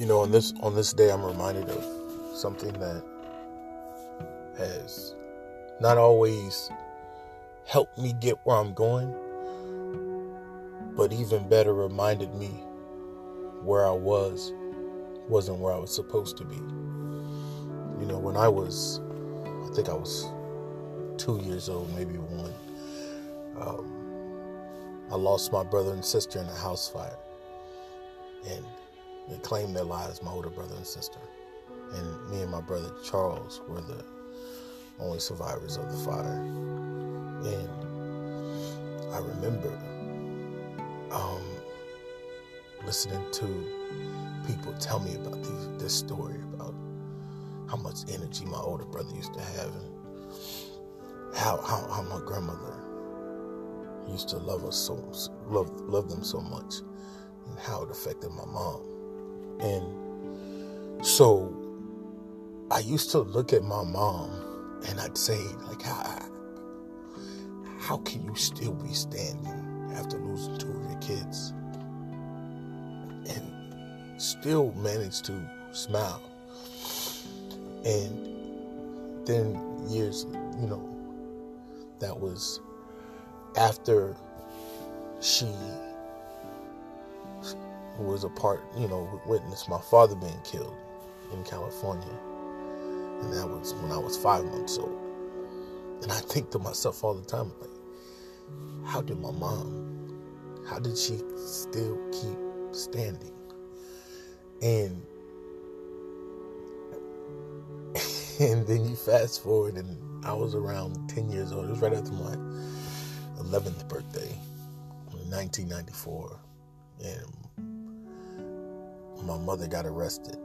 You know, on this on this day, I'm reminded of something that has not always helped me get where I'm going, but even better reminded me where I was wasn't where I was supposed to be. You know, when I was, I think I was two years old, maybe one, um, I lost my brother and sister in a house fire. And they claimed their lives, my older brother and sister. And me and my brother Charles were the only survivors of the fire. And I remember um, listening to people tell me about these, this story about how much energy my older brother used to have and how, how, how my grandmother used to love us so love love them so much and how it affected my mom. And so I used to look at my mom and I'd say, like, how, how can you still be standing after losing two of your kids and still manage to smile? And then years, you know, that was after she was a part, you know, witnessed my father being killed in California. And that was when I was five months old. And I think to myself all the time, like, how did my mom, how did she still keep standing? And and then you fast forward and I was around 10 years old. It was right after my 11th birthday, 1994. And my mother got arrested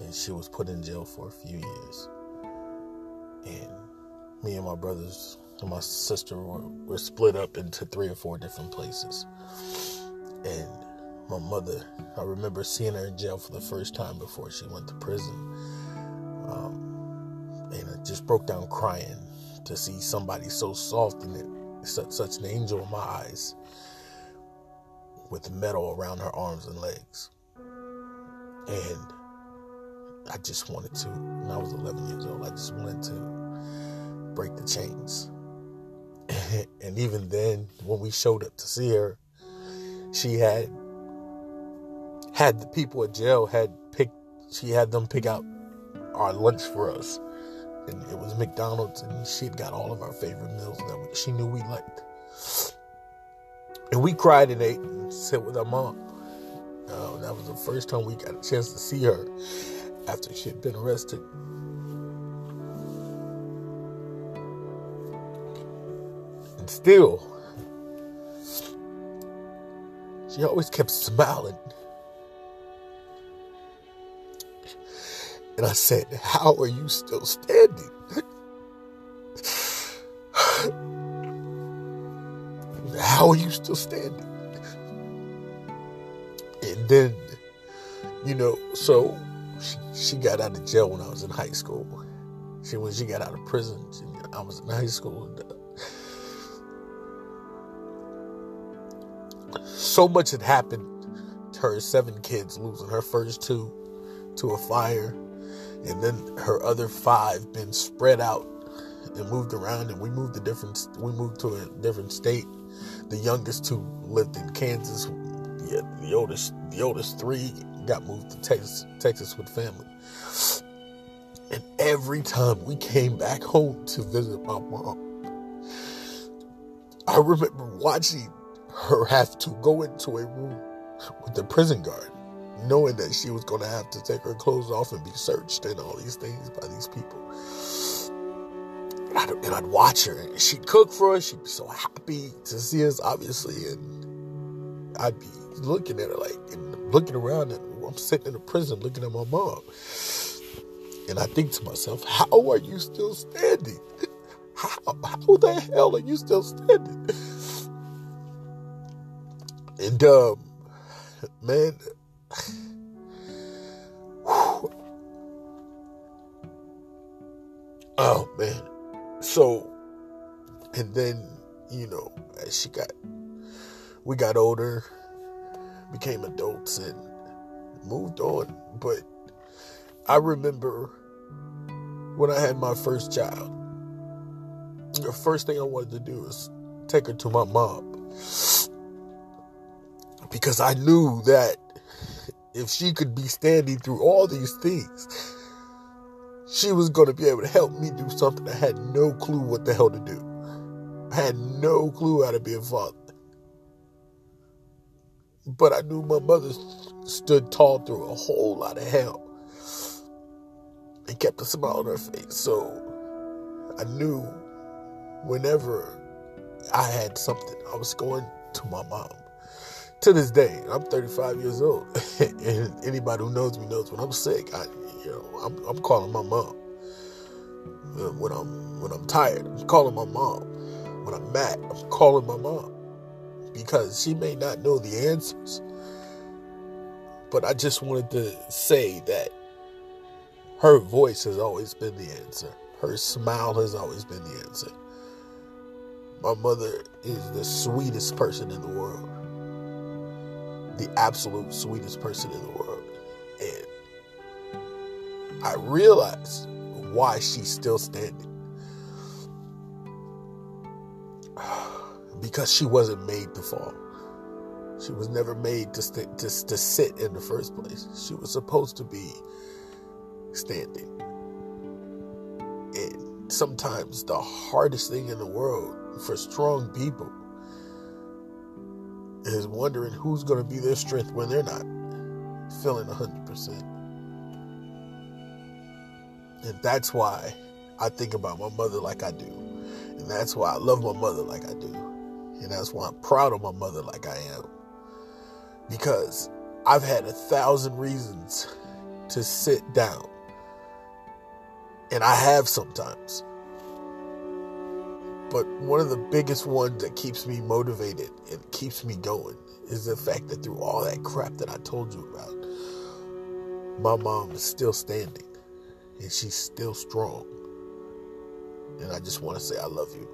and she was put in jail for a few years. And me and my brothers and my sister were, were split up into three or four different places. And my mother, I remember seeing her in jail for the first time before she went to prison. Um, and I just broke down crying to see somebody so soft and such, such an angel in my eyes with metal around her arms and legs. And I just wanted to, when I was 11 years old, I just wanted to break the chains. and even then, when we showed up to see her, she had had the people at jail had picked. She had them pick out our lunch for us, and it was McDonald's, and she had got all of our favorite meals that we, she knew we liked. And we cried and ate and sat with our mom. The first time we got a chance to see her after she had been arrested. And still, she always kept smiling. And I said, How are you still standing? How are you still standing? And then, you know, so she, she got out of jail when I was in high school. She when she got out of prison, she, I was in high school. And, uh, so much had happened to her seven kids, losing her first two to a fire, and then her other five been spread out and moved around, and we moved to different. We moved to a different state. The youngest two lived in Kansas. Yeah, the oldest, the oldest three got moved to Texas, Texas with family. And every time we came back home to visit my mom, I remember watching her have to go into a room with the prison guard, knowing that she was going to have to take her clothes off and be searched and all these things by these people. And I'd, and I'd watch her, and she'd cook for us. She'd be so happy to see us, obviously, and I'd be looking at her like, looking around, and I'm sitting in a prison looking at my mom. And I think to myself, how are you still standing? How, how the hell are you still standing? And, um, man, oh, man. So, and then, you know, as she got, we got older, became adults, and moved on. But I remember when I had my first child, the first thing I wanted to do was take her to my mom. Because I knew that if she could be standing through all these things, she was going to be able to help me do something I had no clue what the hell to do. I had no clue how to be a father. But I knew my mother stood tall through a whole lot of hell and kept a smile on her face. So I knew whenever I had something, I was going to my mom. To this day, I'm 35 years old, and anybody who knows me knows when I'm sick, I, you know, I'm, I'm calling my mom. When I'm when I'm tired, I'm calling my mom. When I'm mad, I'm calling my mom because she may not know the answers. But I just wanted to say that her voice has always been the answer. Her smile has always been the answer. My mother is the sweetest person in the world. The absolute sweetest person in the world. And I realized why she's still standing. Because she wasn't made to fall. She was never made to, st- to, to sit in the first place. She was supposed to be standing. And sometimes the hardest thing in the world for strong people is wondering who's going to be their strength when they're not feeling 100%. And that's why I think about my mother like I do. And that's why I love my mother like I do. And that's why I'm proud of my mother like I am. Because I've had a thousand reasons to sit down. And I have sometimes. But one of the biggest ones that keeps me motivated and keeps me going is the fact that through all that crap that I told you about, my mom is still standing and she's still strong. And I just want to say I love you.